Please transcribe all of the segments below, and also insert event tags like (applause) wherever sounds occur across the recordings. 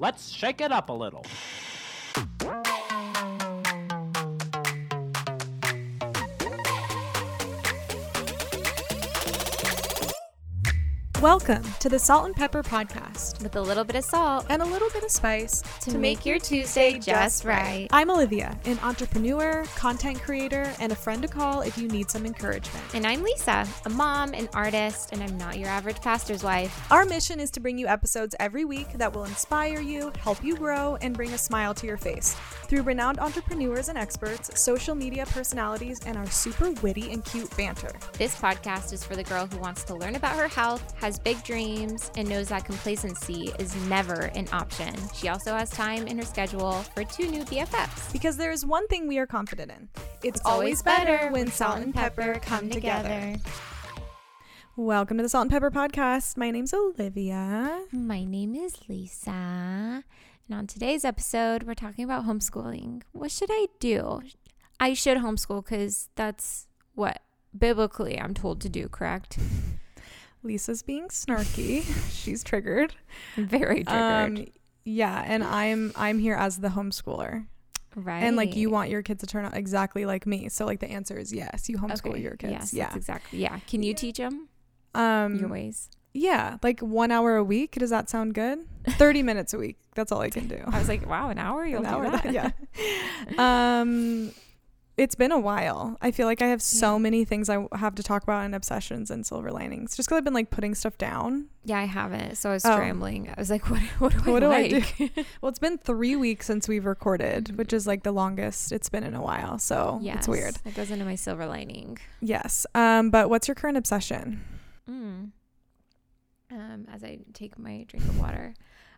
Let's shake it up a little. Welcome to the Salt and Pepper Podcast with a little bit of salt and a little bit of spice to, make your Tuesday just right. I'm Olivia, an entrepreneur, content creator, and a friend to call if you need some encouragement. And I'm Lisa, a mom, an artist, and I'm not your average pastor's wife. Our mission is to bring you episodes every week that will inspire you, help you grow, and bring a smile to your face through renowned entrepreneurs and experts, social media personalities, and our super witty and cute banter. This podcast is for the girl who wants to learn about her health, has big dreams, and knows that complacency is never an option. She also has time in her schedule for two new BFFs. Because there is one thing we are confident in it's, It's always better when salt and pepper come together. Welcome to the Salt and Pepper Podcast. My name's Olivia. My name is Lisa. And on today's episode, we're talking about homeschooling. What should I do? I should homeschool because that's what biblically I'm told to do, correct? (laughs) Lisa's being snarky. (laughs) She's triggered. Very triggered. Um, yeah, and I'm I'm here as the homeschooler. right. And like you want your kids to turn out exactly like me. So like the answer is yes, you homeschool Okay, your kids. Yes, yeah. exactly. Yeah. Can you teach them Um your ways? yeah, like 1 hour a week. Does that sound good? 30 minutes a week. That's all I can do. (laughs) I was like, wow, an hour? You'll An do hour, that? yeah. (laughs) um it's been a while. I feel like I have so Yeah. many things I have to talk about in obsessions and silver linings. Just because I've been like putting stuff down. Yeah, I haven't. So I was Oh. scrambling. I was like, (laughs) what, what do I What do I do? (laughs) Well, it's been three weeks since we've recorded, Mhm. which is like the longest it's been in a while. So it's weird. That goes into my silver lining. Yes. Um, but what's your current obsession? Mm. Um, as I take my drink of water,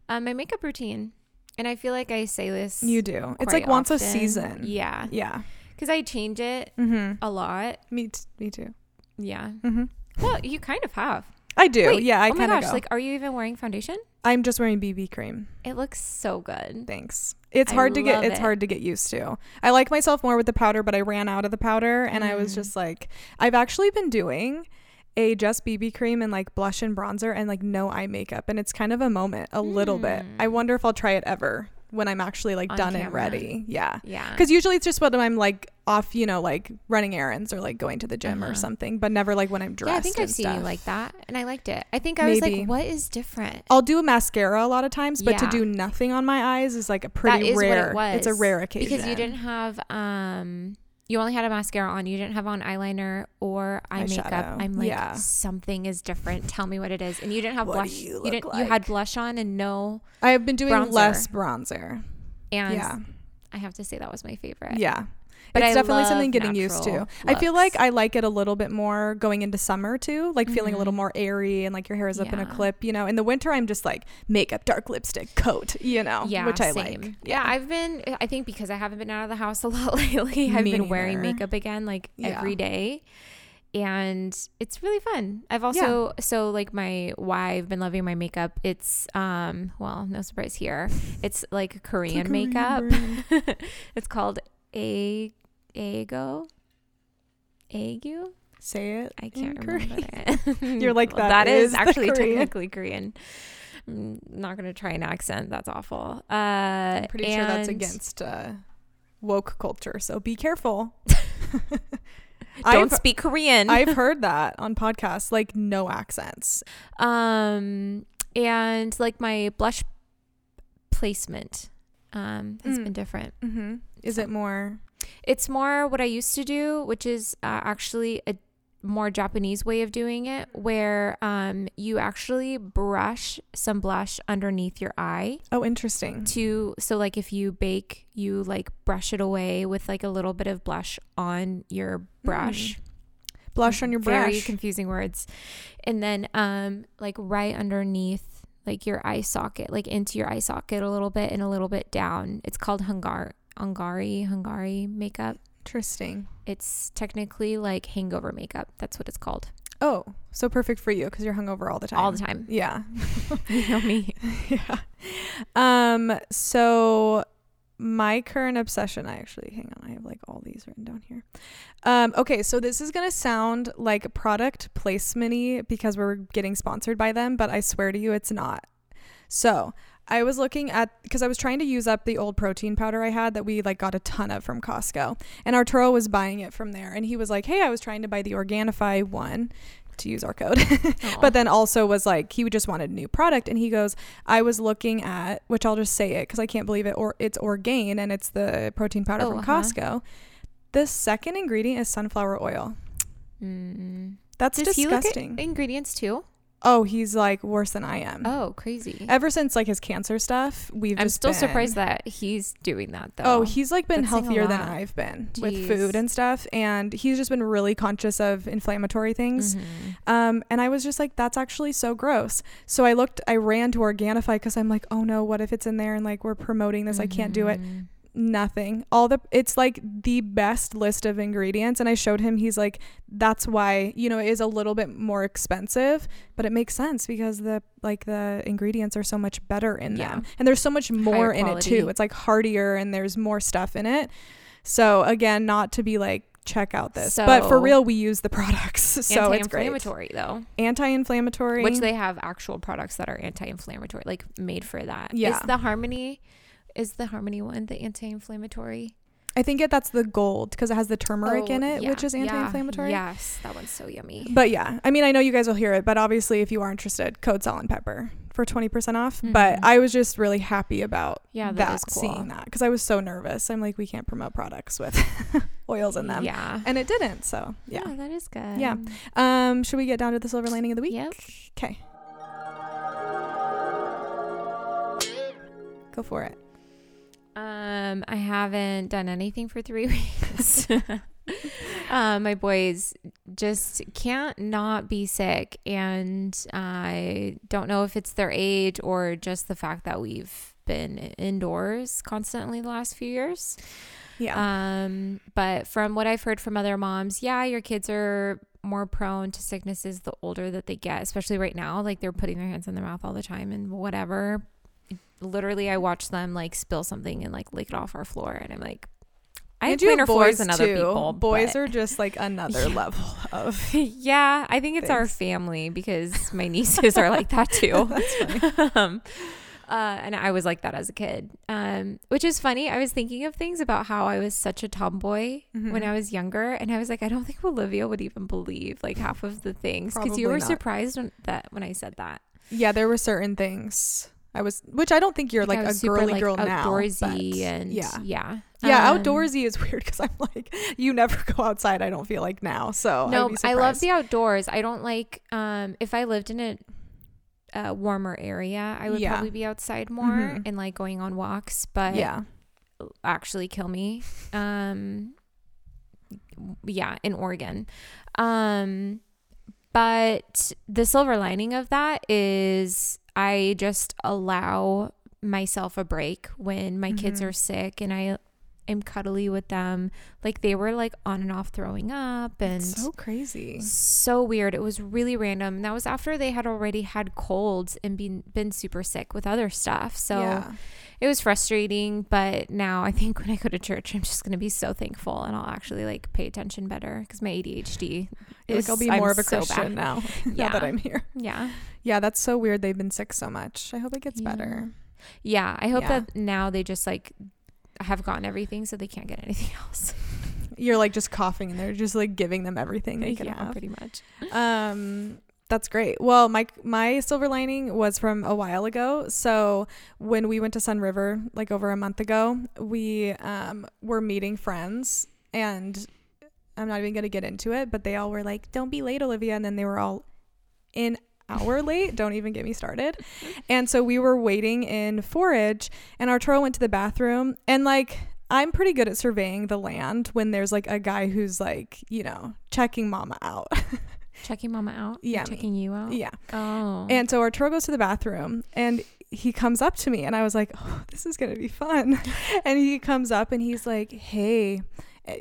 um, my makeup routine, and I feel like I say this. You do. It's like once a season. Yeah, Yeah. Because I change it Mm-hmm. a lot. Me, t- me too. Yeah. Mm-hmm. Well, you kind of have. I do. Wait, yeah, I oh my gosh! go. Like, are you even wearing foundation? I'm just wearing BB cream. It looks so good. Thanks. It's I hard to get. It's it. hard to get used to. I like myself more with the powder, but I ran out of the powder, and I was Mm. just like, I've actually been doing a just BB cream and like blush and bronzer and like no eye makeup, and it's kind of a moment, a little bit. I Mm. wonder if I'll try it ever when I'm actually like On done and ready. Yeah. Yeah. Because usually it's just when I'm like off, you know, like running errands or like going to the gym or Uh-huh. something, but never like when I'm dressed. yeah, I think I've seen you like that, and I liked it. I think I was like, "What is different?" I'll do a mascara a lot of times, but to do nothing on my eyes is like a pretty that is rare. what it was. It's a rare occasion because you didn't have um you only had a mascara on. You didn't have on eyeliner or eye makeup. I'm like Yeah. something is different. Tell me what it is. And you didn't have What blush. you didn't look you had blush on and no I have been doing Bronzer. less bronzer. and Yeah, i have to say that was my favorite. Yeah. But it's I definitely something getting used to. natural I feel like. I like it a little bit more going into summer too, like feeling a little Mhm. more airy and like your hair is up in a clip. You know, in the winter I'm just like makeup, dark lipstick, coat. You know, yeah which I same. like. yeah i've been i think because i haven't been out of the house a (laughs) lot lately i've Me been wearing makeup again like Yeah. every day and it's really fun i've also so like my why i've been loving my makeup it's um well no surprise here it's like korean, Korean makeup (laughs) it's called a Ago Agu Say it. I can't remember it. (laughs) (laughs) You're like, "That that is, is actually Korean." technically Korean. I'm not gonna try an accent. That's awful. Uh, I'm pretty sure that's against uh, woke culture, so be careful. (laughs) Don't I've, speak Korean. I've heard that on podcasts, like no accents. um, and like my blush placement um has Mm. been different. Mm-hmm. Is So- it more? It's more what I used to do, which is uh, actually a more Japanese way of doing it, where um you actually brush some blush underneath your eye Oh, interesting. to so like if you bake, you like brush it away with like a little bit of blush on your brush. Blush on your brush. Very confusing words. And then um like right underneath like your eye socket, like into your eye socket a little bit and a little bit down. It's called Hungar Hungari Hungari makeup. Interesting. It's technically like hangover makeup. That's what it's called. Oh, so perfect for you because you're hungover all the time. All the time. Yeah. (laughs) (laughs) You know me. yeah. Um. So my current obsession. I actually hang on. I have like all these written down here. Um. Okay. So this is gonna sound like product placement-y because we're getting sponsored by them, but I swear to you, it's not. So I was looking at because I was trying to use up the old protein powder I had that we like got a ton of from Costco, and Arturo was buying it from there, and he was like, "Hey, I was trying to buy the Organifi one." To use our code, (laughs) but then also was like he just wanted a new product, and he goes, "I was looking at which I'll just say it because I can't believe it, or it's Orgain and it's the protein powder Oh, from uh-huh. Costco. The second ingredient is sunflower oil. Mm. That's Does he look at disgusting. ingredients too? Oh, he's like worse than I am. Oh, crazy. Ever since like his cancer stuff, we've I'm still been- surprised that he's doing that though. Oh, he's like been That's healthier than. I've been Jeez. with food and stuff, and he's just been really conscious of inflammatory things. Mhm. Um, and I was just like, that's actually so gross. So I looked, I ran to Organifi because I'm like, oh no, what if it's in there and like we're promoting this? I can't do it. Nothing. All the it's like the best list of ingredients, and I showed him. He's like, that's why you know it is a little bit more expensive, but it makes sense because the like the ingredients are so much better in Yeah. them, and there's so much more in it too. It's like heartier and there's more stuff in it. So again, not to be like check out this, but for real, we use the (laughs) products, so it's great. anti-inflammatory though, Anti-inflammatory, which they have actual products that are anti-inflammatory, like made for that. Yeah. the Harmony, is the Harmony one the anti-inflammatory? I think it that's the gold because it has the turmeric Oh, in it, yeah, which is anti-inflammatory. Yes, that one's so yummy. But yeah, I mean, I know you guys will hear it, but obviously, if you are interested, code salt and pepper for 20% off. But Mhm. I was just really happy about Yeah, that that, cool. seeing that because I was so nervous. I'm like, we can't promote products with (laughs) oils in them. Yeah. And it didn't. So yeah. that is good. Yeah. Um, should we get down to the silver lining of the week? Yep. Okay. Go for it. Um, I haven't done anything for three (laughs) weeks. um, my boys just can't not be sick, and I don't know if it's their age or just the fact that we've been indoors constantly the last few years. Yeah. Um, but from what I've heard from other moms, yeah, your kids are more prone to sicknesses the older that they get, especially right now. Like they're putting their hands in their mouth all the time and whatever. Literally, I watch them like spill something and like lick it off our floor, and I'm like, I have And cleaner floors than other too. people. Boys but- are just like another Yeah. level of. (laughs) yeah, I think it's our family because my nieces are like that too. (laughs) That's funny. (laughs) um, uh, and I was like that as a kid, um, which is funny. I was thinking of things about how I was such a tomboy when Mhm. I was younger, and I was like, I don't think Olivia would even believe like half of the things because you were not. surprised when, that when I said that. Yeah, there were certain things I was, which I don't think you're like, I a super, girly like, girl now. outdoorsy, and yeah, yeah, yeah, Um, outdoorsy is (laughs) weird because I'm like, you never go outside. I don't feel like now. So No, I love the outdoors. I don't like um if I lived in a, warmer area, I would Yeah. probably be outside more Mhm. and like going on walks, but yeah, actually kill me. Um yeah, in Oregon. Um but the silver lining of that is I just allow myself a break when my kids Mhm. are sick and I am cuddly with them. Like they were like on and off throwing up and It's so crazy. so weird. It was really random. And that was after they had already had colds and been been super sick with other stuff. So yeah, it was frustrating, but now I think when I go to church, I'm just going to be so thankful and I'll actually like pay attention better because my ADHD is like I'll be I'm more of a Christian now. (laughs) (laughs) Yeah. now that I'm here. Yeah. Yeah, that's so weird. They've been sick so much. I hope it gets Yeah. better. Yeah. I hope Yeah. that now they just like have gotten everything so they can't get anything (laughs) else. You're like just coughing and they're just like giving them everything they can yeah, have. pretty much. Um, that's great. Well, my my silver lining was from a while ago. So when we went to Sunriver, like over a month ago, we um were meeting friends, and I'm not even gonna get into it, but they all were like, "Don't be late, Olivia," and then they were all in hour late. Don't even get me started. And so we were waiting in forage, and Arturo went to the bathroom, and like. I'm pretty good at surveying the land when there's like a guy who's like, you know, checking mama out. (laughs) Checking mama out. Yeah. Checking you out. yeah. Oh. And so Arturo goes to the bathroom and he comes up to me and I was like, oh, this is going to be fun. (laughs) and he comes up and he's like, hey.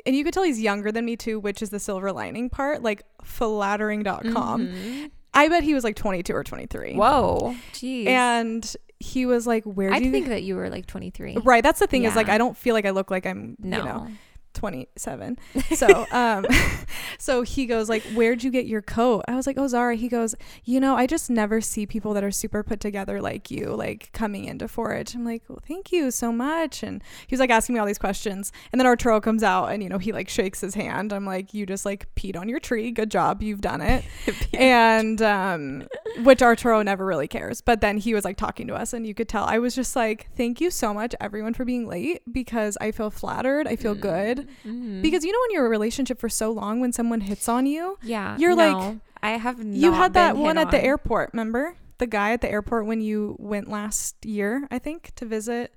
And you could tell he's younger than me too, which is the silver lining part, like flattering.com. Mhm. I bet he was like 22 or 23. Whoa. Jeez. And he was like, where do I you think that you were like 23. Right. That's the thing is like, I don't feel like I look like I'm, No. you know, 27. (laughs) So, um, (laughs) so he goes like, "Where'd you get your coat?" I was like, "Oh, Zara." He goes, "You know, I just never see people that are super put together like you, like coming into forage." I'm like, well, "Thank you so much." And he was like asking me all these questions, and then Arturo comes out and you know he like shakes his hand. I'm like, "You just like peed on your tree. Good job, you've done it." (laughs) and um, which Arturo never really cares. But then he was like talking to us, and you could tell I was just like, "Thank you so much, everyone, for being late because I feel flattered. I feel good." Mhm. Because you know, when you're in a relationship for so long, when someone hits on you, yeah, you're like- I have. you had that one at the airport. Remember the guy at the airport when you went last year? I think to visit.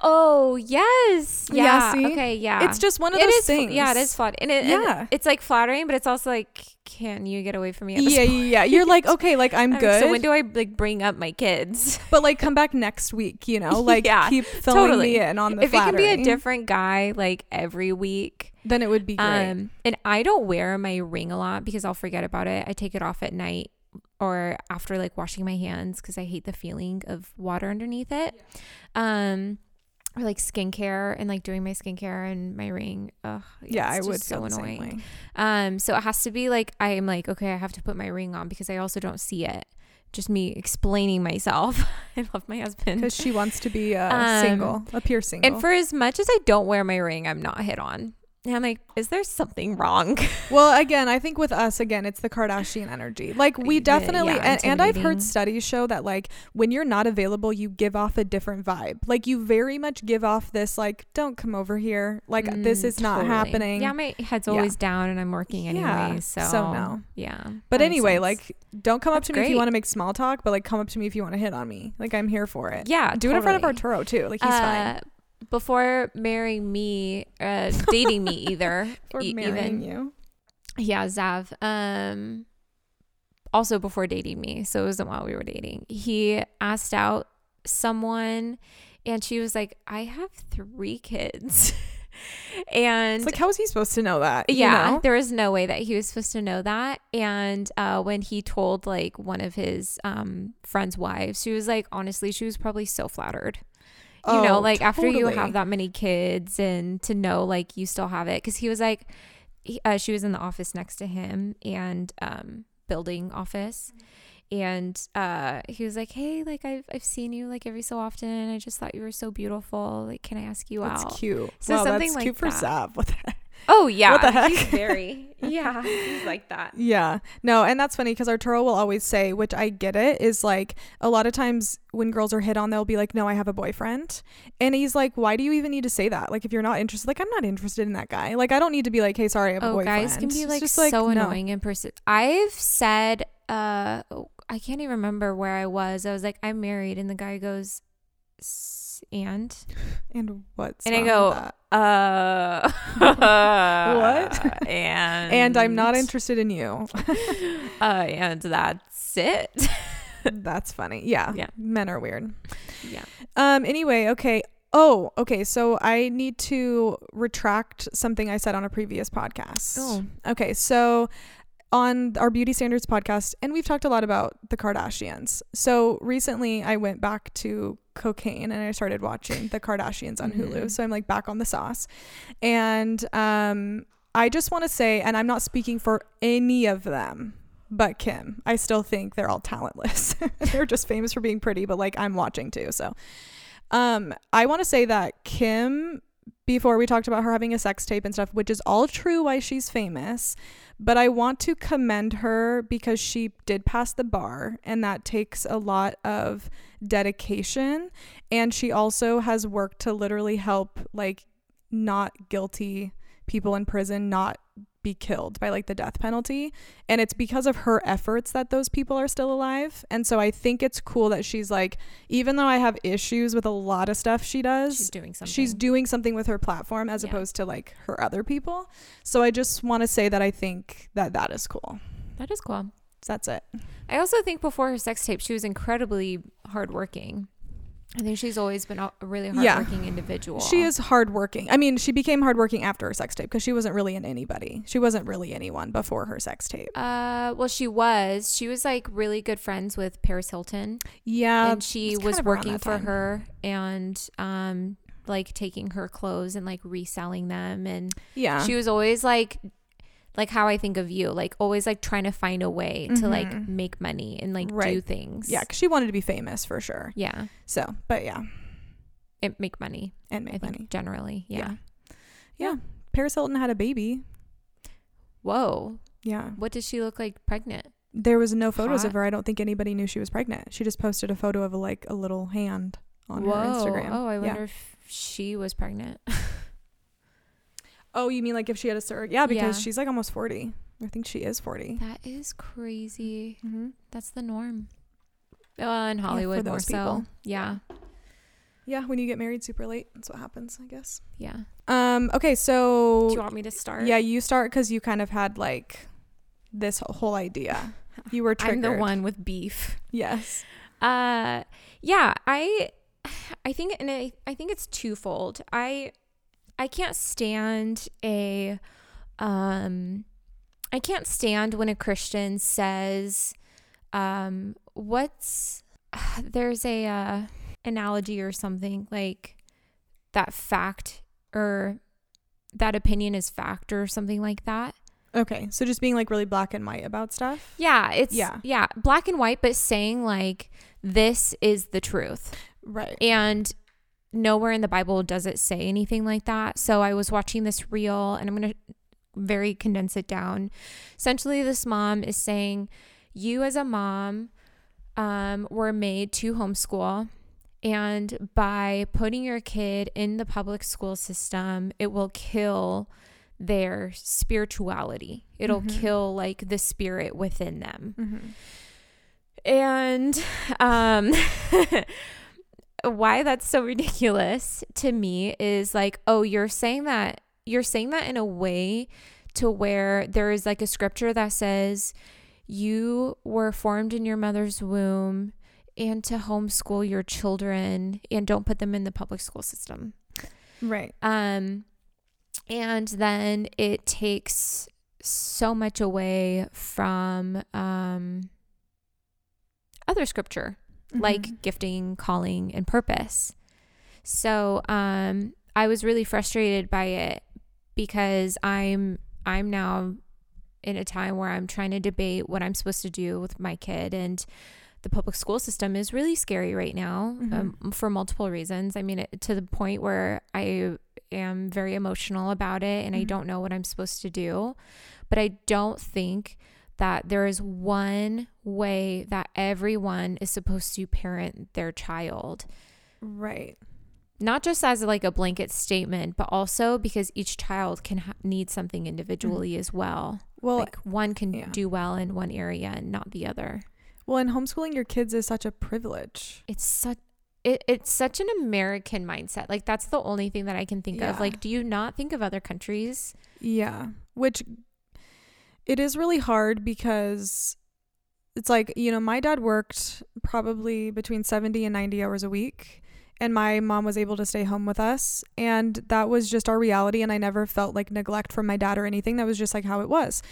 Oh yes, Yeah, yeah. Okay, yeah. It's just one of It those is things. Yeah, it is flattering. And, it, and Yeah. it's like flattering, but it's also like, can you get away from me? At this Yeah, yeah, point? yeah. You're like, okay, like I'm (laughs) I'm- good, So when do I like bring up my kids? (laughs) but like come back next week. You know, (laughs) like Yeah, keep filling totally. me in on the if it can be a different guy like every week, then it would be great. um, and I don't wear my ring a lot because I'll forget about it. I take it off at night or after like washing my hands because I hate the feeling of water underneath it. Um, or like skincare and like doing my skincare and my ring. Ugh, yeah, I it's would so annoying. Um, so it has to be like I'm like, okay, I have to put my ring on because I also don't see it. Just me explaining myself. (laughs) I love my husband. Because she wants to be uh, Um, single, appear single. And for as much as I don't wear my ring, I'm not hit on. And I'm like, is there something wrong? (laughs) Well, again, I think with us, again, it's the Kardashian energy. Like we definitely, yeah, and, and I've heard studies show that like when you're not available, you give off a different vibe. Like you very much give off this like, don't come over here. Like this Mm, is not happening. Yeah, my head's Yeah. always down and I'm working anyway. Yeah, So, so no. Yeah. but anyway, sense. like don't come up That's to me if you want to make small talk, but like come up to me if you want to hit on me. Like I'm here for it. yeah, Do it in front of. Arturo too. Like he's fine. Before marrying me, uh, dating me (laughs) either. For e- marrying even you. Yeah, Zav. Um also before dating me, so it wasn't while we were dating. He asked out someone and she was like, I have three kids. (laughs) and It's like was he supposed to know that? you yeah, know? there was no way that he was supposed to know that. And uh, when he told like one of his um, friends' wives, she was like, honestly, she was probably so flattered. You know, Oh, like after you have that many kids and to know like you still have it. Cause he was like, he, uh, she was in the office next to him and um, building office. And uh, he was like, hey, like I've, I've seen you like every so often. I just thought you were so beautiful. Like, can I ask you That's out? cute. So wow, something that's like cute for that. Zab. What the heck? Oh yeah, What the heck? He's very (laughs) yeah, he's like that. Yeah. No, and that's funny because Arturo will always say, which I get it, is like a lot of times when girls are hit on, they'll be like, no, I have a boyfriend. And he's like, why do you even need to say that? Like, if you're not interested, like, I'm not interested in that guy. Like, I don't need to be like, hey, sorry, I have a Oh, boyfriend. guys can be like just so no. annoying in person. I've said, uh, I can't even remember where I was. I was like, I'm married, and the guy goes, "S- and And what's and I go, uh, (laughs) What? (laughs) and And I'm not interested in you. (laughs) Uh, and that's it. that's funny. Yeah. Yeah. Men are weird. yeah. Um. Anyway, okay. Oh, okay. So I need to retract something I said on a previous podcast. Oh. Okay. So on our Beauty Standards podcast, and we've talked a lot about the Kardashians. So recently I went back to cocaine and I started watching the Kardashians on Hulu. Mhm. So I'm like back on the sauce. And um I just want to say, and I'm not speaking for any of them, but Kim. I still think they're all talentless. (laughs) they're just famous for being pretty, but like I'm watching too. So um I want to say that Kim before we talked about her having a sex tape and stuff, which is all true why she's famous. But I want to commend her because she did pass the bar, and that takes a lot of dedication. And she also has worked to literally help, like, not guilty people in prison not be killed by like the death penalty and it's because of her efforts that those people are still alive and so i think it's cool that she's like even though i have issues with a lot of stuff she does She's doing something. she's doing something with her platform as Yeah. opposed to like her other people so i just want to say that i think that that is cool that is cool. so that's it I also think before her sex tape, she was incredibly hardworking. I think she's always been a really Yeah. hardworking individual. she is hardworking i mean she became hardworking after her sex tape because she wasn't really in anybody she wasn't really anyone before her sex tape Uh, well, she was. She was like really good friends with Paris Hilton, yeah and she was kind of around working for her. And um, like taking her clothes and like reselling them and Yeah. she was always like like how I think of you, like always like trying to find a way to mm-hmm. like make money and like do things. Yeah, cuz she wanted to be famous for sure. Yeah. So, but yeah, It make money. and I make think money. generally. Yeah. yeah. Paris Hilton had a baby. Whoa. Yeah. What does she look like pregnant? There was no photos Hot. of her. I don't think anybody knew she was pregnant. She just posted a photo of a, like a little hand on Whoa. her Instagram. Oh, I Yeah. wonder if she was pregnant. (laughs) Oh, you mean like if she had a surrogate? Yeah, because Yeah. she's like almost 40. I think she is 40. that is crazy. Mm-hmm. That's the norm. Uh, in Hollywood more those so. people. Yeah. Yeah, when you get married super late, that's what happens, I guess. Yeah. Um. Okay, so Do you want me to start? yeah, you start because you kind of had like this whole idea. (laughs) You were triggered. I'm the one with beef. Yes. Uh yeah, I (sighs) I think and I, I think it's twofold. I I can't stand a um I can't stand when a Christian says um what's (sighs) there's a uh, analogy or something like that fact or that opinion is fact or something like that. Okay, so just being like really black and white about stuff. Yeah, it's Yeah. yeah, black and white but saying like this is the truth. Right. And nowhere in the Bible does it say anything like that. So I was watching this reel and I'm going to very condense it down. Essentially, this mom is saying, You as a mom um, were made to homeschool. And by putting your kid in the public school system, it will kill their spirituality. It'll Mhm. kill like the spirit within them Mm-hmm. and um (laughs) why that's so (laughs) ridiculous to me is like oh you're saying that you're saying that in a way to where there is like a scripture that says you were formed in your mother's womb and to homeschool your children and don't put them in the public school system Right. um, and then it takes so much away from um, other scripture, like Mhm. gifting, calling, and purpose. So um, I was really frustrated by it because I'm I'm now in a time where I'm trying to debate what I'm supposed to do with my kid and the public school system is really scary right now um, for multiple reasons. I mean, it, to the point where I am very emotional about it and I Mhm. don't know what I'm supposed to do. But I don't think that there is one way that everyone is supposed to parent their child. right. Not just as like a blanket statement, but also because each child can ha- need something individually mm-hmm. as well. Well, like one can yeah. do well in one area and not the other. well, and homeschooling your kids is such a privilege. it's such it, it's such an American mindset. Like that's the only thing that I can think of. Like, do you not think of other countries? Yeah, which it is really hard because it's like, you know, my dad worked probably between 70 and 90 hours a week and my mom was able to stay home with us and that was just our reality and I never felt like neglect from my dad or anything. That was just like how it was.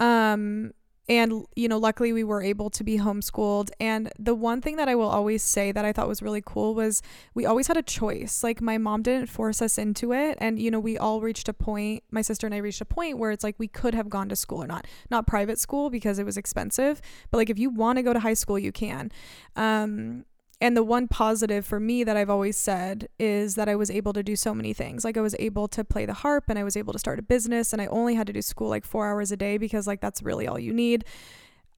Um and you know luckily we were able to be homeschooled. And the one thing that i will always say that i thought was really cool was we always had a choice. Like my mom didn't force us into it. And you know we all reached a point my sister and i reached a point where it's like we could have gone to school or not. Not private school because it was expensive but like if you want to go to high school you can. Um and the one positive for me that I've always said is that I was able to do so many things. Like I was able to play the harp and I was able to start a business and I only had to do school like 4 hours a day because like that's really all you need.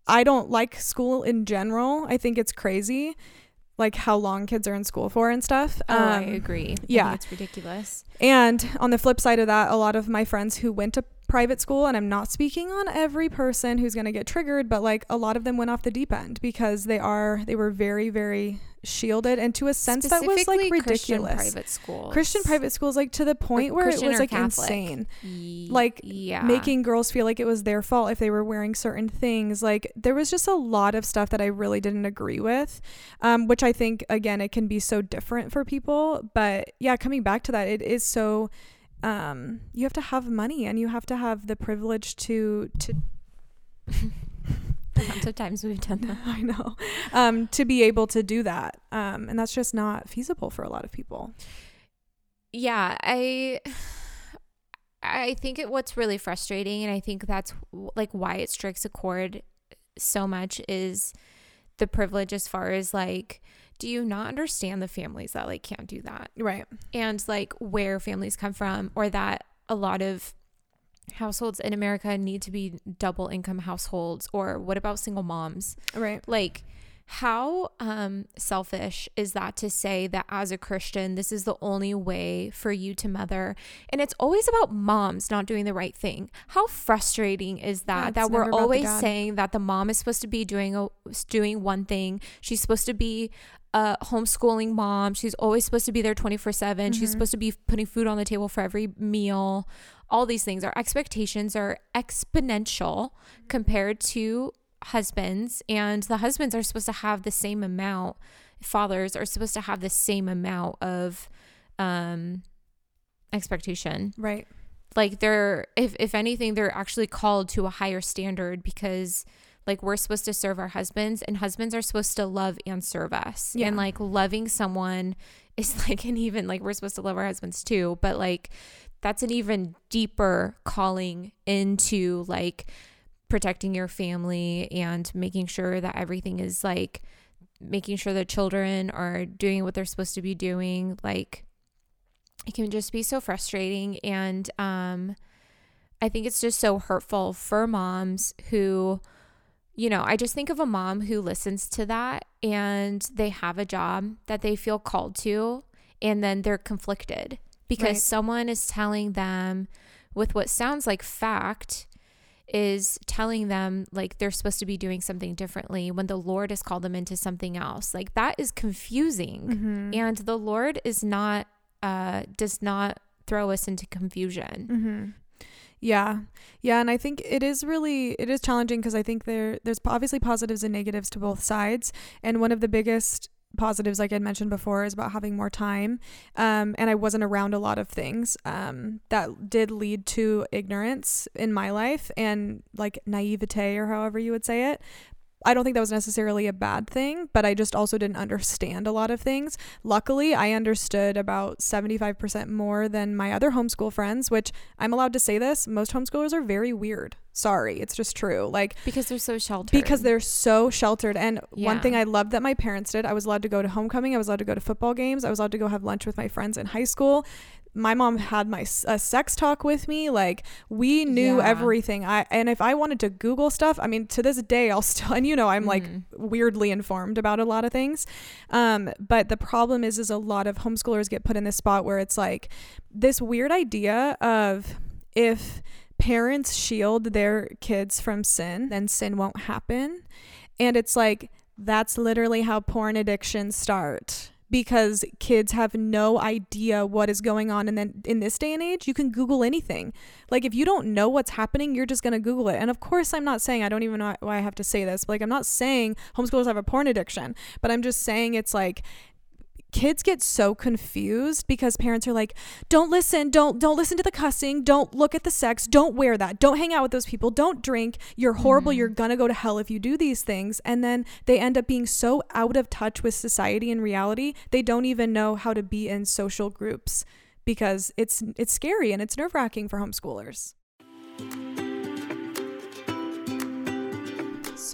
I don't like school in general. I think it's crazy like how long kids are in school for and stuff. Oh, I Um, agree. I think yeah. it's ridiculous. and on the flip side of that, a lot of my friends who went to private school, and I'm not speaking on every person who's going to get triggered, but like a lot of them went off the deep end because they are, they were very, very shielded. And to a sense, that was like Specifically Christian ridiculous. private schools. Christian private schools, like to the point where Christian it was like Catholic. insane. Like, yeah, Making girls feel like it was their fault if they were wearing certain things. Like there was just a lot of stuff that I really didn't agree with, um, which I think again it can be so different for people. But yeah, coming back to that, it is so. Um, you have to have money and you have to have the privilege to to (laughs) amount of times we've done that. I know um, to be able to do that, um, and that's just not feasible for a lot of people. yeah, I I think it, what's really frustrating, and I think that's like why it strikes a chord so much is the privilege as far as like do you not understand the families that like can't do that right and like where families come from or that a lot of households in america need to be double income households or what about single moms right like how um, selfish is that to say that as a Christian, this is the only way for you to mother? And it's always about moms not doing the right thing. How frustrating is that? Yeah, that we're never about the always saying that the mom is supposed to be doing a, doing one thing. She's supposed to be a homeschooling mom. She's always supposed to be there 24 7. She's Mhm. supposed to be putting food on the table for every meal. All these things. Our expectations are exponential compared to husbands and the husbands are supposed to have the same amount fathers are supposed to have the same amount of um expectation right like they're if if anything they're actually called to a higher standard because like we're supposed to serve our husbands and husbands are supposed to love and serve us. Yeah. and like loving someone (laughs) is like an even like we're supposed to love our husbands too but like that's an even deeper calling into like protecting your family and making sure that everything is like making sure the children are doing what they're supposed to be doing. Like it can just be so frustrating. And um i think it's just so hurtful for moms who you know i just think of a mom who listens to that and they have a job that they feel called to and then they're conflicted because Right. someone is telling them with what sounds like fact is telling them like they're supposed to be doing something differently when the lord has called them into something else like that is confusing mm-hmm. and the lord is not uh does not throw us into confusion Mm-hmm. Yeah, yeah, and I think it is really it is challenging because I think there there's obviously positives and negatives to both sides, and one of the biggest positives, like I mentioned before, is about having more time. Um, and I wasn't around a lot of things um, that did lead to ignorance in my life and like naivete or however you would say it. I don't think that was necessarily a bad thing, but I just also didn't understand a lot of things. Luckily, I understood about 75% more than my other homeschool friends, which I'm allowed to say this. Most homeschoolers are very weird. Sorry, it's just true. Like, because they're so sheltered because they're so sheltered. And one thing I loved that my parents did, I was allowed to go to homecoming, I was allowed to go to football games, I was allowed to go have lunch with my friends in high school. My mom had my a sex talk with me. Like we knew Yeah. everything. I and if I wanted to Google stuff, I mean, to this day, I'll still (laughs) and you know I'm like Mhm. weirdly informed about a lot of things. Um, but the problem is, is a lot of homeschoolers get put in this spot where it's like this weird idea of if parents shield their kids from sin, then sin won't happen. And it's like that's literally how porn addictions start because kids have no idea what is going on. And then in this day and age you can google anything. Like if you don't know what's happening you're just going to google it. And of course i'm not saying i don't even know why i have to say this but like i'm not saying homeschoolers have a porn addiction but i'm just saying it's like kids get so confused because parents are like don't listen don't don't listen to the cussing don't look at the sex don't wear that don't hang out with those people don't drink you're horrible Mhm. you're gonna go to hell if you do these things and then they end up being so out of touch with society and reality they don't even know how to be in social groups because it's it's scary and it's nerve-wracking for homeschoolers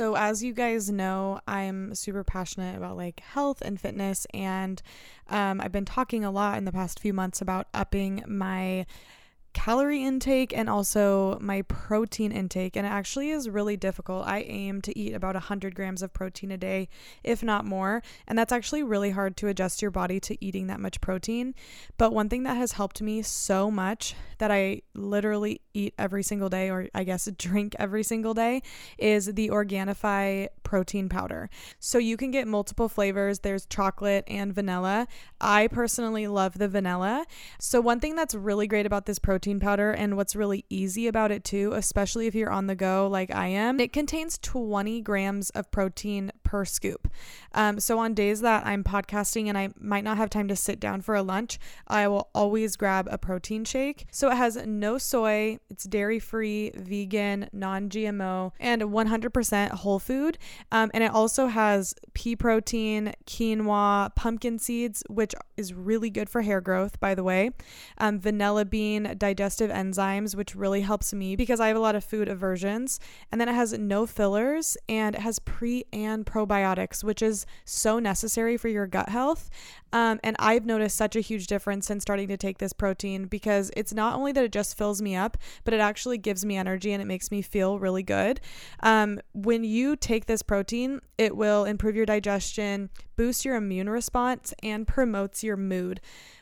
So, as you guys know, I'm super passionate about like health and fitness, and um, I've been talking a lot in the past few months about upping my calorie intake and also my protein intake. And it actually is really difficult. I aim to eat about 100 grams of protein a day, if not more. And that's actually really hard to adjust your body to eating that much protein. But one thing that has helped me so much that I literally eat every single day, or I guess (laughs) drink every single day, is the Organifi protein powder. So you can get multiple flavors. There's chocolate and vanilla. I personally love the vanilla. So one thing that's really great about this protein powder and what's really easy about it too, especially if you're on the go like I am, it contains 20 grams of protein per scoop. Um, so on days that I'm podcasting and I might not have time to sit down for a lunch, I will always grab a protein shake. So it has no soy, it's dairy free, vegan, non GMO, and 100% whole food. Um, and it also has pea protein, quinoa, pumpkin seeds, which is really good for hair growth, by the way, um, vanilla bean, digestive enzymes, which really helps me because I have a lot of food aversions. And then it has no fillers and it has pre and probiotics, which is so necessary for your gut health. Um, and I've noticed such a huge difference since starting to take this protein because it's not only that it just fills me up, but it actually gives me energy and it makes me feel really good. Um, when you take this protein, it will improve your digestion, boost your immune response, and promotes your mood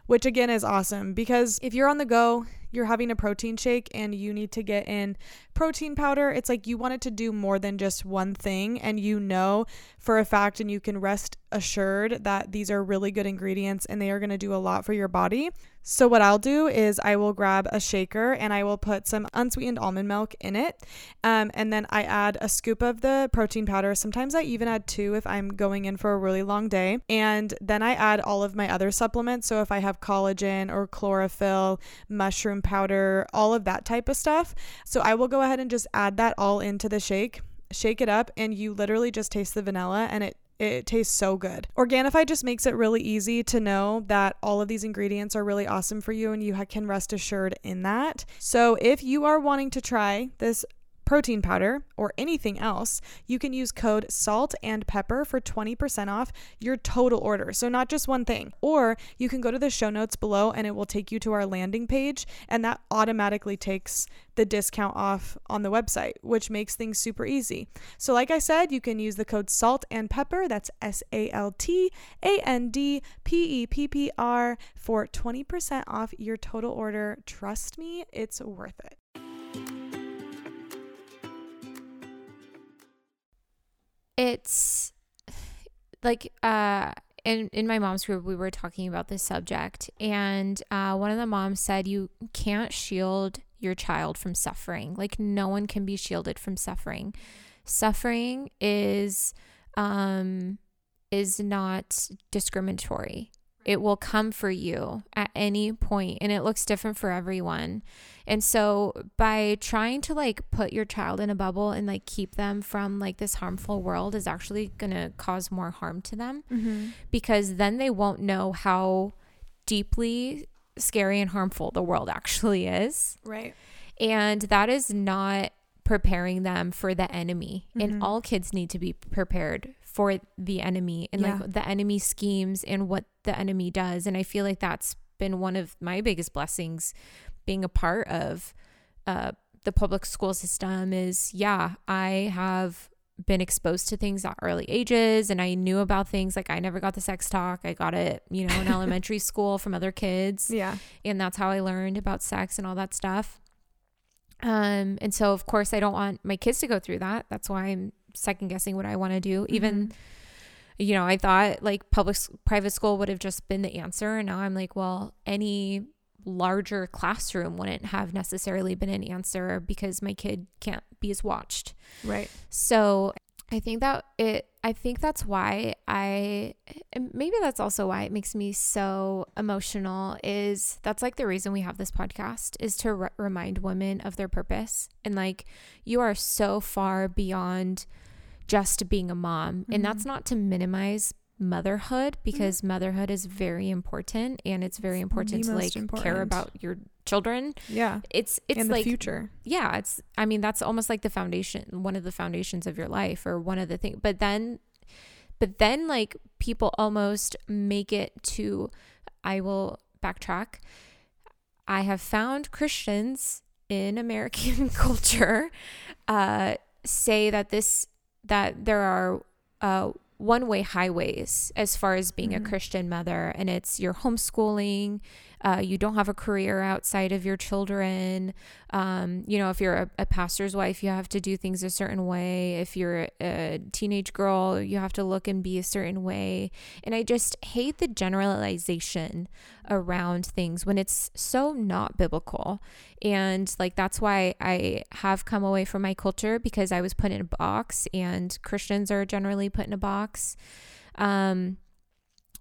which again is awesome because if you're on the go, you're having a protein shake and you need to get in protein powder, it's like you want it to do more than just one thing. And you know for a fact, and you can rest assured that these are really good ingredients and they are going to do a lot for your body. So, what I'll do is I will grab a shaker and I will put some unsweetened almond milk in it. Um, and then I add a scoop of the protein powder. Sometimes I even add two if I'm going in for a really long day. And then I add all of my other supplements. So, if I have collagen or chlorophyll, mushroom powder, all of that type of stuff. So, I will go ahead and just add that all into the shake shake it up and you literally just taste the vanilla and it it tastes so good. Organifi just makes it really easy to know that all of these ingredients are really awesome for you and you can rest assured in that. So, if you are wanting to try this protein powder, or anything else, you can use code SALT and PEPPER for 20% off your total order. So, not just one thing. Or you can go to the show notes below and it will take you to our landing page, and that automatically takes the discount off on the website, which makes things super easy. So, like I said, you can use the code SALT and PEPPER, that's S A L T A N D P E P P R, for 20% off your total order. Trust me, it's worth it. It's (sighs) like uh in in my mom's group we were talking about this subject and uh, one of the moms said you can't shield your child from suffering. Like no one can be shielded from suffering. Suffering is um is not discriminatory it will come for you at any point and it looks different for everyone. And so by trying to like put your child in a bubble and like keep them from like this harmful world is actually going to cause more harm to them mm-hmm. because then they won't know how deeply scary and harmful the world actually is. Right. And that is not preparing them for the enemy. Mm-hmm. And all kids need to be prepared for the enemy and yeah. like the enemy schemes and what the enemy does. And I feel like that's been one of my biggest blessings being a part of uh, the public school system is yeah, I have been exposed to things at early ages and I knew about things like I never got the sex talk. I got it, you know, in (laughs) elementary school from other kids. Yeah. And that's how I learned about sex and all that stuff. Um and so of course I don't want my kids to go through that. That's why I'm second guessing what I want to do. Mm-hmm. Even, you know, I thought like public private school would have just been the answer. And now I'm like, well, any larger classroom wouldn't have necessarily been an answer because my kid can't be as watched. Right. So I think that it, I think that's why I, maybe that's also why it makes me so emotional is that's like the reason we have this podcast is to re- remind women of their purpose. And like, you are so far beyond just being a mom. Mm-hmm. And that's mm-hmm. not to minimize motherhood because mm-hmm. motherhood is very important and it's very important to like important. care about your children. Yeah. It's it's In like future. Yeah, it's I mean that's almost like the foundation, one of the foundations of your life or one of the things. But then but then like people almost make it to I will backtrack. I have found Christians in American (laughs) culture uh say that this that there are uh, one way highways as far as being Mhm. a Christian mother, and it's your homeschooling. Uh, you don't have a career outside of your children. Um, you know, if you're a, a pastor's wife, you have to do things a certain way. If you're a teenage girl, you have to look and be a certain way. And I just hate the generalization around things when it's so not biblical. And like that's why I have come away from my culture because I was put in a box and Christians are generally put in a box. Um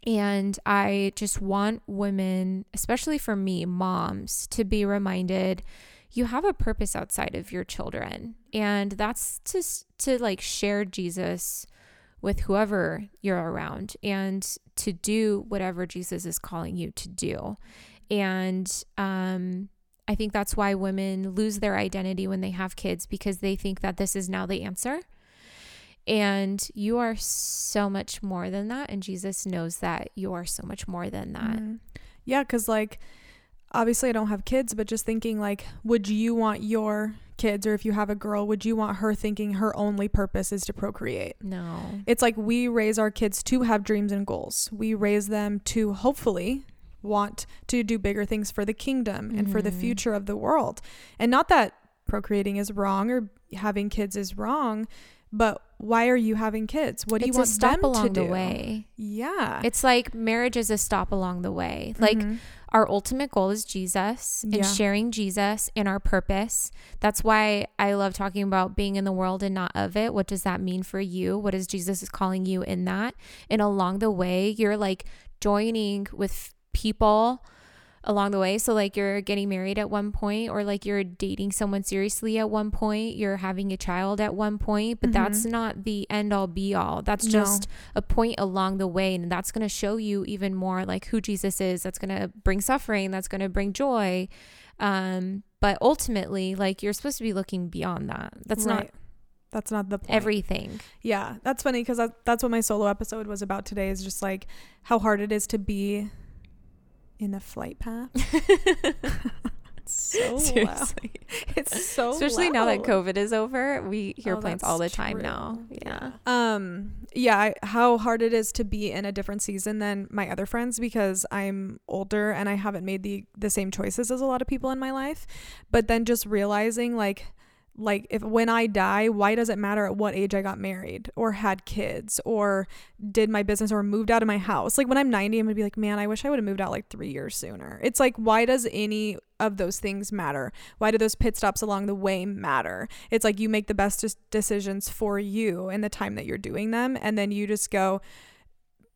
and I just want women, especially for me, moms, to be reminded you have a purpose outside of your children. And that's to to like share Jesus with whoever you're around and to do whatever Jesus is calling you to do. And um I think that's why women lose their identity when they have kids because they think that this is now the answer. And you are so much more than that. And Jesus knows that you are so much more than that. Mhm. Yeah, because like obviously I don't have kids, but just thinking like, would you want your kids, or if you have a girl, would you want her thinking her only purpose is to procreate? No. It's like we raise our kids to have dreams and goals. We raise them to hopefully want to do bigger things for the kingdom and for the Mhm. future of the world. And not that procreating is wrong or having kids is wrong, but why are you having kids? What do it's you want a stop them to along do? the way. Yeah. It's like marriage is a stop along the way. Like Mhm. our ultimate goal is Jesus and Yeah. sharing Jesus and our purpose. That's why I love talking about being in the world and not of it. What does that mean for you? What is Jesus is calling you in that? And along the way, you're like joining with people along the way. So like you're getting married at one point or like you're dating someone seriously at one point, you're having a child at one point, but that's Mhm. not the end all be all. That's No. just a point along the way and that's going to show you even more like who Jesus is. That's going to bring suffering, that's going to bring joy. Um but ultimately like you're supposed to be looking beyond that. That's not That's not the point. everything. Yeah, that's funny because that, that's what my solo episode was about today. Is just like how hard it is to be in a flight path. It's (laughs) so (laughs) loud. (laughs) It's so Especially now that. COVID is over, we hear Oh, planes all the time true. now. Yeah. Um, yeah, I, how hard it is to be in a different season than my other friends because I'm older and I haven't made the the same choices as a lot of people in my life. But then just realizing like like if when I die, why does it matter at what age I got married or had kids or did my business or moved out of my house? Like when I'm 90, I'm gonna be like, man, I wish I would have moved out like three years sooner. It's like, why does any of those things matter? Why do those pit stops along the way matter? It's like you make the best decisions for you in the time that you're doing them, and then you just go,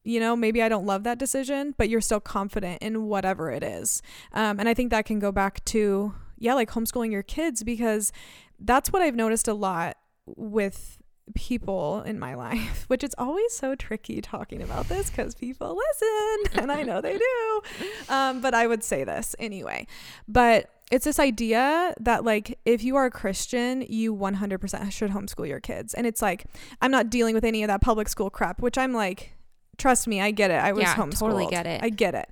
you know, maybe I don't love that decision, but you're still confident in whatever it is. Um, and I think that can go back to, yeah, like homeschooling your kids because that's what I've noticed a lot with people in my (laughs) life, which it's always so tricky talking about this because people listen (laughs) and I know they do. Um, but I would say this anyway. But it's this idea that like if you are a Christian, you 100% should homeschool your kids. And it's like I'm not dealing with any of that public school crap, which I'm like trust me, I get it. I was Yeah, homeschooled. totally get it. I get it.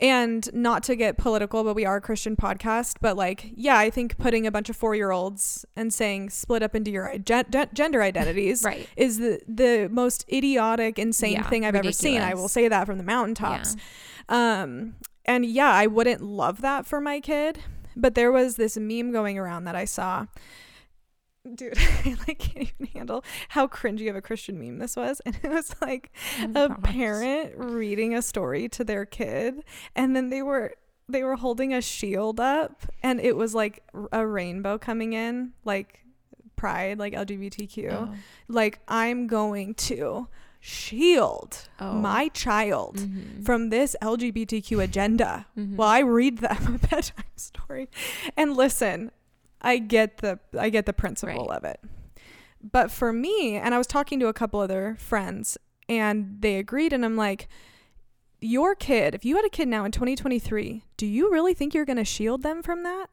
And not to get political, but we are a Christian podcast. But like, yeah, I think putting a bunch of four year olds and saying split up into your gen- gender identities (laughs) Right. is the the most idiotic, insane Yeah, thing I've ever seen. I will say that from the mountaintops. Um, and yeah, I wouldn't love that for my kid. But there was this meme going around that I saw. Dude, (laughs) I like can't even handle how cringy of a Christian meme this was. And it was like Oh a parent reading a story to their kid and then they were they were holding a shield up and it was like a rainbow coming in like pride like lgbtq Oh. like i'm going to shield Oh. my child Mhm. from this lgbtq agenda Mhm. while i read them (laughs) a bedtime story and listen i get the i get the principle Right. of it. But for me and i was talking to a couple other friends and they agreed and i'm like your kid if you had a kid now in 2023 do you really think you're going to shield them from that?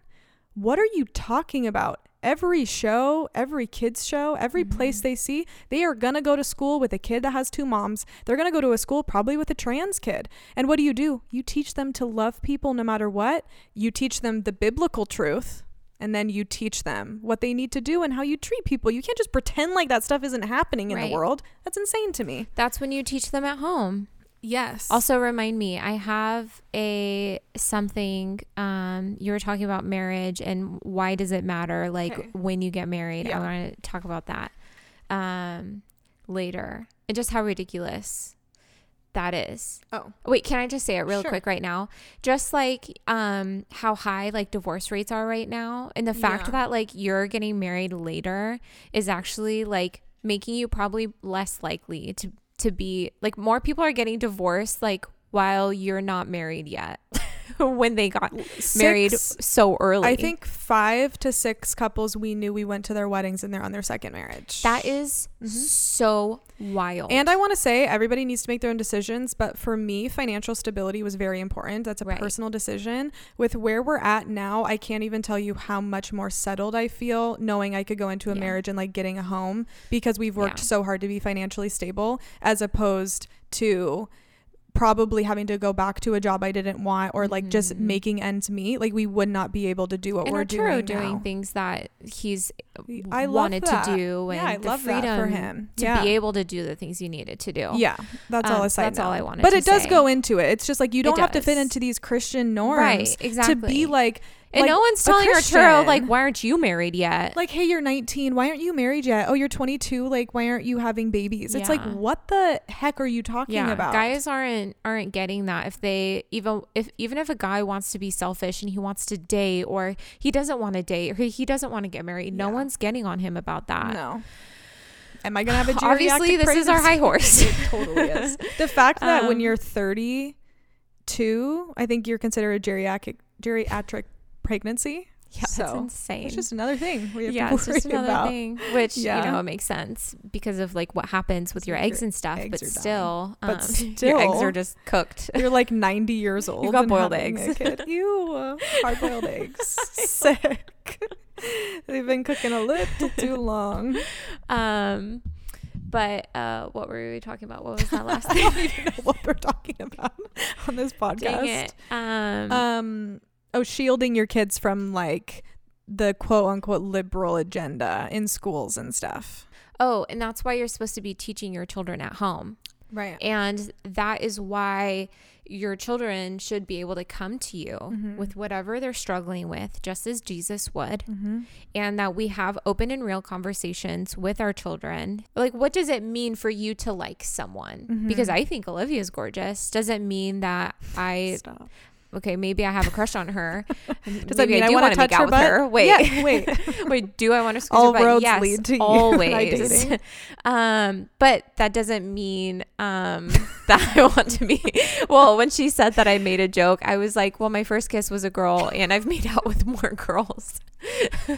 What are you talking about? Every show every kids show every place Mhm. they see they are going to go to school with a kid that has two moms. They're going to go to a school probably with a trans kid. And what do you do? You teach them to love people no matter what. You teach them the biblical truth and then you teach them what they need to do and how you treat people. You can't just pretend like that stuff isn't happening in Right. the world. That's insane to me. That's when you teach them at home. Yes. Also remind me, I have a something um you were talking about marriage and why does it matter like Okay. when you get married. Yeah. I want to talk about that um later. And just how ridiculous that is. oh, Wait, can I just say it real Sure. quick right now? Just like um how high like divorce rates are right now and the fact Yeah. that like you're getting married later is actually like making you probably less likely to to be like more people are getting divorced like while you're not married yet (laughs) (laughs) when they got married so early. I think five to six couples we knew we went to their weddings and they're on their second marriage. that is so wild. Mm-hmm. And I want to say everybody needs to make their own decisions, but for me, financial stability was very important. That's a Right. personal decision. With where we're at now, I can't even tell you how much more settled I feel knowing I could go into a Yeah. marriage and like getting a home because we've worked Yeah. so hard to be financially stable as opposed to probably having to go back to a job I didn't want or like just Mhm. making ends meet. Like we would not be able to do what and we're Arturo doing, doing now. things that he's I wanted to do and Yeah, I the love that freedom for him. to Yeah. be able to do the things you needed to do. Yeah, that's all Um, a side that's all. I wanted But it does say. go into it. It's just like you don't have to fit into these Christian norms Right, exactly. to be like and like no one's telling Arturo like, why aren't you married yet? like hey you're 19 why aren't you married yet? Oh you're 22 like why aren't you having babies? It's like what the heck are you talking yeah, about? guys aren't aren't getting that if they even if even if a guy wants to be selfish and he wants to date or he doesn't want to date or he, doesn't want to get married, no one's getting on him about that. no. Am i gonna have a geriatric Obviously, this is our high horse. (laughs) it totally is. (laughs) The fact that when Um, you're 32 i think you're considered a geriatric geriatric pregnancy Yeah, that's insane. it's just another thing we have yeah, to it's just another about. thing, which Yeah. you know it makes sense because of like what happens with So your your eggs and stuff. eggs but still, But um, your eggs are just cooked. You're like (laughs) 90 years old. You got boiled eggs. (laughs) Ew, hard boiled eggs. (laughs) Sick. They've been cooking a little too long. Um, but uh, what were we talking about? What was that last I thing? don't even know what we're talking about on this podcast. Dang it. Um, Um, oh, shielding your kids from like the quote unquote liberal agenda in schools and stuff. oh, and that's why you're supposed to be teaching your children at home. Right. And that is why your children should be able to come to you Mhm. with whatever they're struggling with, just as Jesus would. Mm-hmm. and that we have open and real conversations with our children. Like, what does it mean for you to like someone? Mhm. Because I think Olivia is gorgeous. Does it mean that I, Stop. Okay, maybe I have a crush on her. (laughs) Does that mean I, do want to touch her butt? her. Wait, Yeah, (laughs) wait. wait, do I want to squeeze All her roads yes, lead to you always. (laughs) um, but that doesn't mean um that I want to be. Well, when she said that, I made a joke. I was like, well, my first kiss was a girl, and I've made out with more girls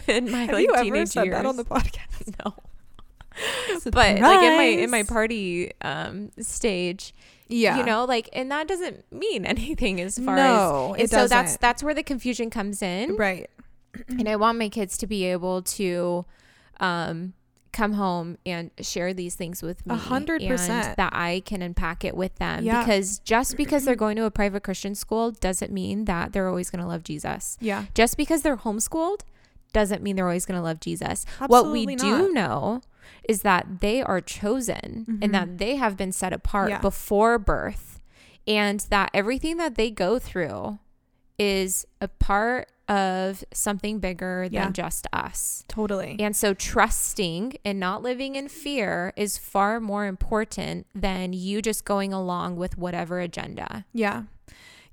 in my Have like you ever teenage said years. that on the podcast? no. But like in my in my party um stage, Yeah. you know, like and that doesn't mean (laughs) anything as far No, as it so that's doesn't. that's where the confusion comes in. Right. And I want my kids to be able to um come home and share these things with me. A hundred and percent. That I can unpack it with them. Yeah. Because just because they're going to a private Christian school doesn't mean that they're always gonna love Jesus. Yeah. Just because they're homeschooled doesn't mean they're always going to love Jesus. what we Absolutely do not. know is that they are chosen Mhm. and that they have been set apart Yeah. before birth and that everything that they go through is a part of something bigger Yeah. than just us. Totally. And so trusting and not living in fear is far more important than you just going along with whatever agenda. Yeah.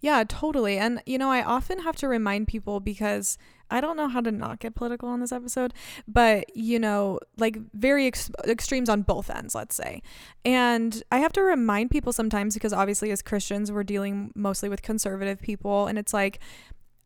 Yeah, totally. And, you know, I often have to remind people because I don't know how to not get political on this episode, but, you know, like very ex- extremes on both ends, let's say. And I have to remind people sometimes because obviously as Christians, we're dealing mostly with conservative people. And it's like,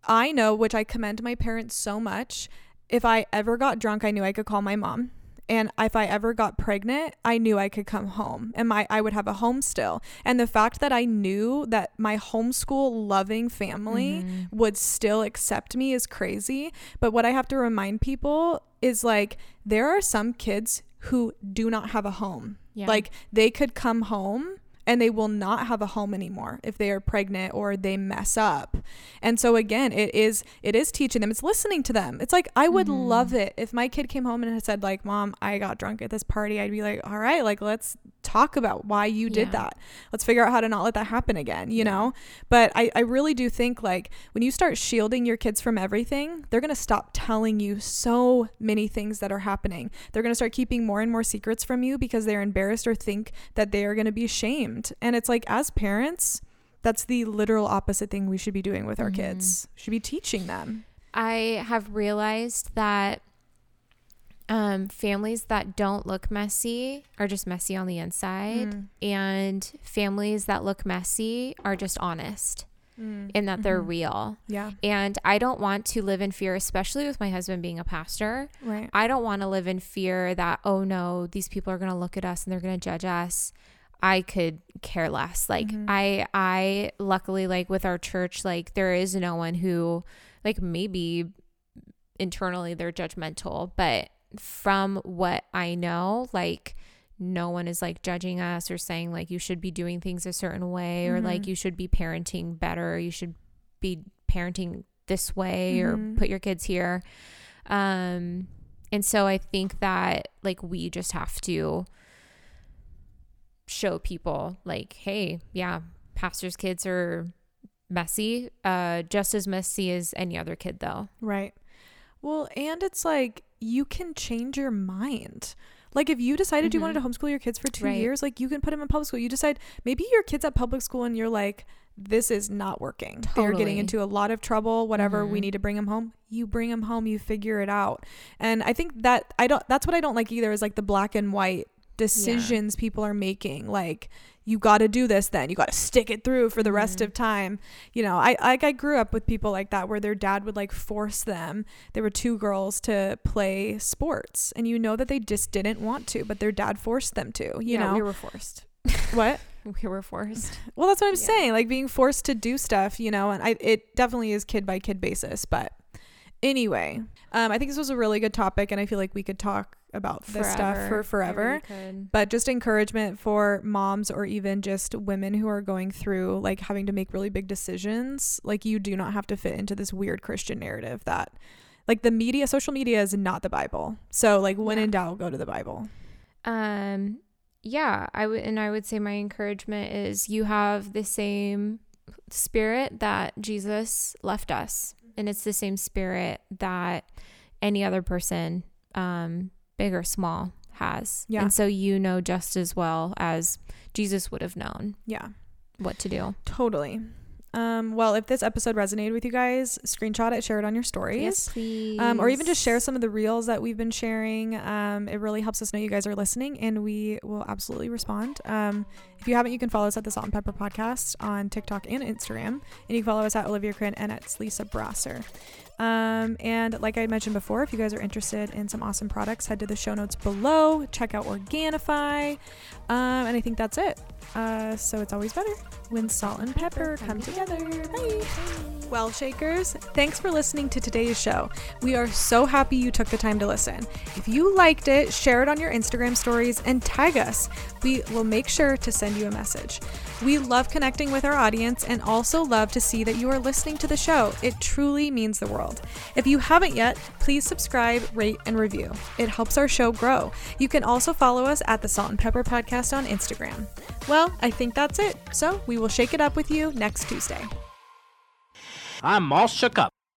I know, which I commend my parents so much. If I ever got drunk, I knew I could call my mom. And if I ever got pregnant, I knew I could come home and my I would have a home still. And the fact that I knew that my homeschool loving family Mm-hmm. would still accept me is crazy. But what I have to remind people is like there are some kids who do not have a home. Yeah. Like they could come home and they will not have a home anymore if they are pregnant or they mess up. And so again, it is it is teaching them. It's listening to them. It's like I would Mhm. love it if my kid came home and had said like, "Mom, I got drunk at this party." I'd be like, "All right, like let's talk about why you did Yeah. that. Let's figure out how to not let that happen again." You Yeah. know. But I I really do think like when you start shielding your kids from everything, they're gonna stop telling you so many things that are happening. They're gonna start keeping more and more secrets from you because they're embarrassed or think that they are gonna be shamed. And it's like as parents. That's the literal opposite thing we should be doing with our Mhm. kids. Should be teaching them. I have realized that um, families that don't look messy are just messy on the inside, Mm. and families that look messy are just honest in that they're Mhm. real. Yeah. And I don't want to live in fear, especially with my husband being a pastor. Right. I don't want to live in fear that, oh no, these people are going to look at us and they're going to judge us. I could care less. Like Mhm. I I luckily like with our church like there is no one who like maybe internally they're judgmental, but from what I know, like no one is like judging us or saying like you should be doing things a certain way or like Mhm. you should be parenting better, you should be parenting this way Mhm. or put your kids here. Um and so I think that like we just have to show people like, hey, yeah, pastors' kids are messy, uh, just as messy as any other kid though. Right. Well, and it's like you can change your mind. Like if you decided you wanted to homeschool your kids for two Mm-hmm. Right. years, like you can put them in public school. You decide maybe your kids at public school and you're like, this is not working. They're getting into a lot of trouble. Whatever, we Mhm. need to bring them home. You bring them home. You figure it out. And I think that I don't. That's what I don't like either. Is like the black and white decisions people are making. Like you got to do this. Then you got to stick it through for the rest Mhm. of time. You know, I like I grew up with people like that where their dad would like force them. There were two girls to play sports, and you know that they just didn't want to, but their dad forced them to. You yeah, know we were forced. (laughs) what? (laughs) We were forced. Well, that's what I'm Yeah. saying. Like being forced to do stuff, you know, and I it definitely is kid by kid basis. But anyway, um, I think this was a really good topic, and I feel like we could talk about this stuff for I really forever. But just encouragement for moms or even just women who are going through like having to make really big decisions. Like you do not have to fit into this weird Christian narrative that like the media, social media is not the Bible. So like when Yeah. in doubt, go to the Bible. Um, yeah, I would, and I would say my encouragement is you have the same spirit that Jesus left us, and it's the same spirit that any other person, um, big or small, has. Yeah. And so you know just as well as Jesus would have known Yeah. what to do. Totally. Um, well, if this episode resonated with you guys, screenshot it, share it on your stories. Yes, please. Um, or even just share some of the reels that we've been sharing. Um, it really helps us know you guys are listening, and we will absolutely respond. Um, if you haven't, you can follow us at the Salt and Pepper Podcast on TikTok and Instagram, and you can follow us at Olivia Crin and at Lisa Brasser. Um, and like I mentioned before, if you guys are interested in some awesome products, head to the show notes below. Check out Organifi, um, and I think that's it. Uh, so it's always better when salt and pepper come together. Bye. Well, Shakers, thanks for listening to today's show. We are so happy you took the time to listen. If you liked it, share it on your Instagram stories and tag us. We will make sure to send you a message. We love connecting with our audience and also love to see that you are listening to the show. It truly means the world. If you haven't yet, please subscribe, rate, and review. It helps our show grow. You can also follow us at the Salt and Pepper Podcast on Instagram. Well, I think that's it. So we will shake it up with you next Tuesday. I'm all shook up.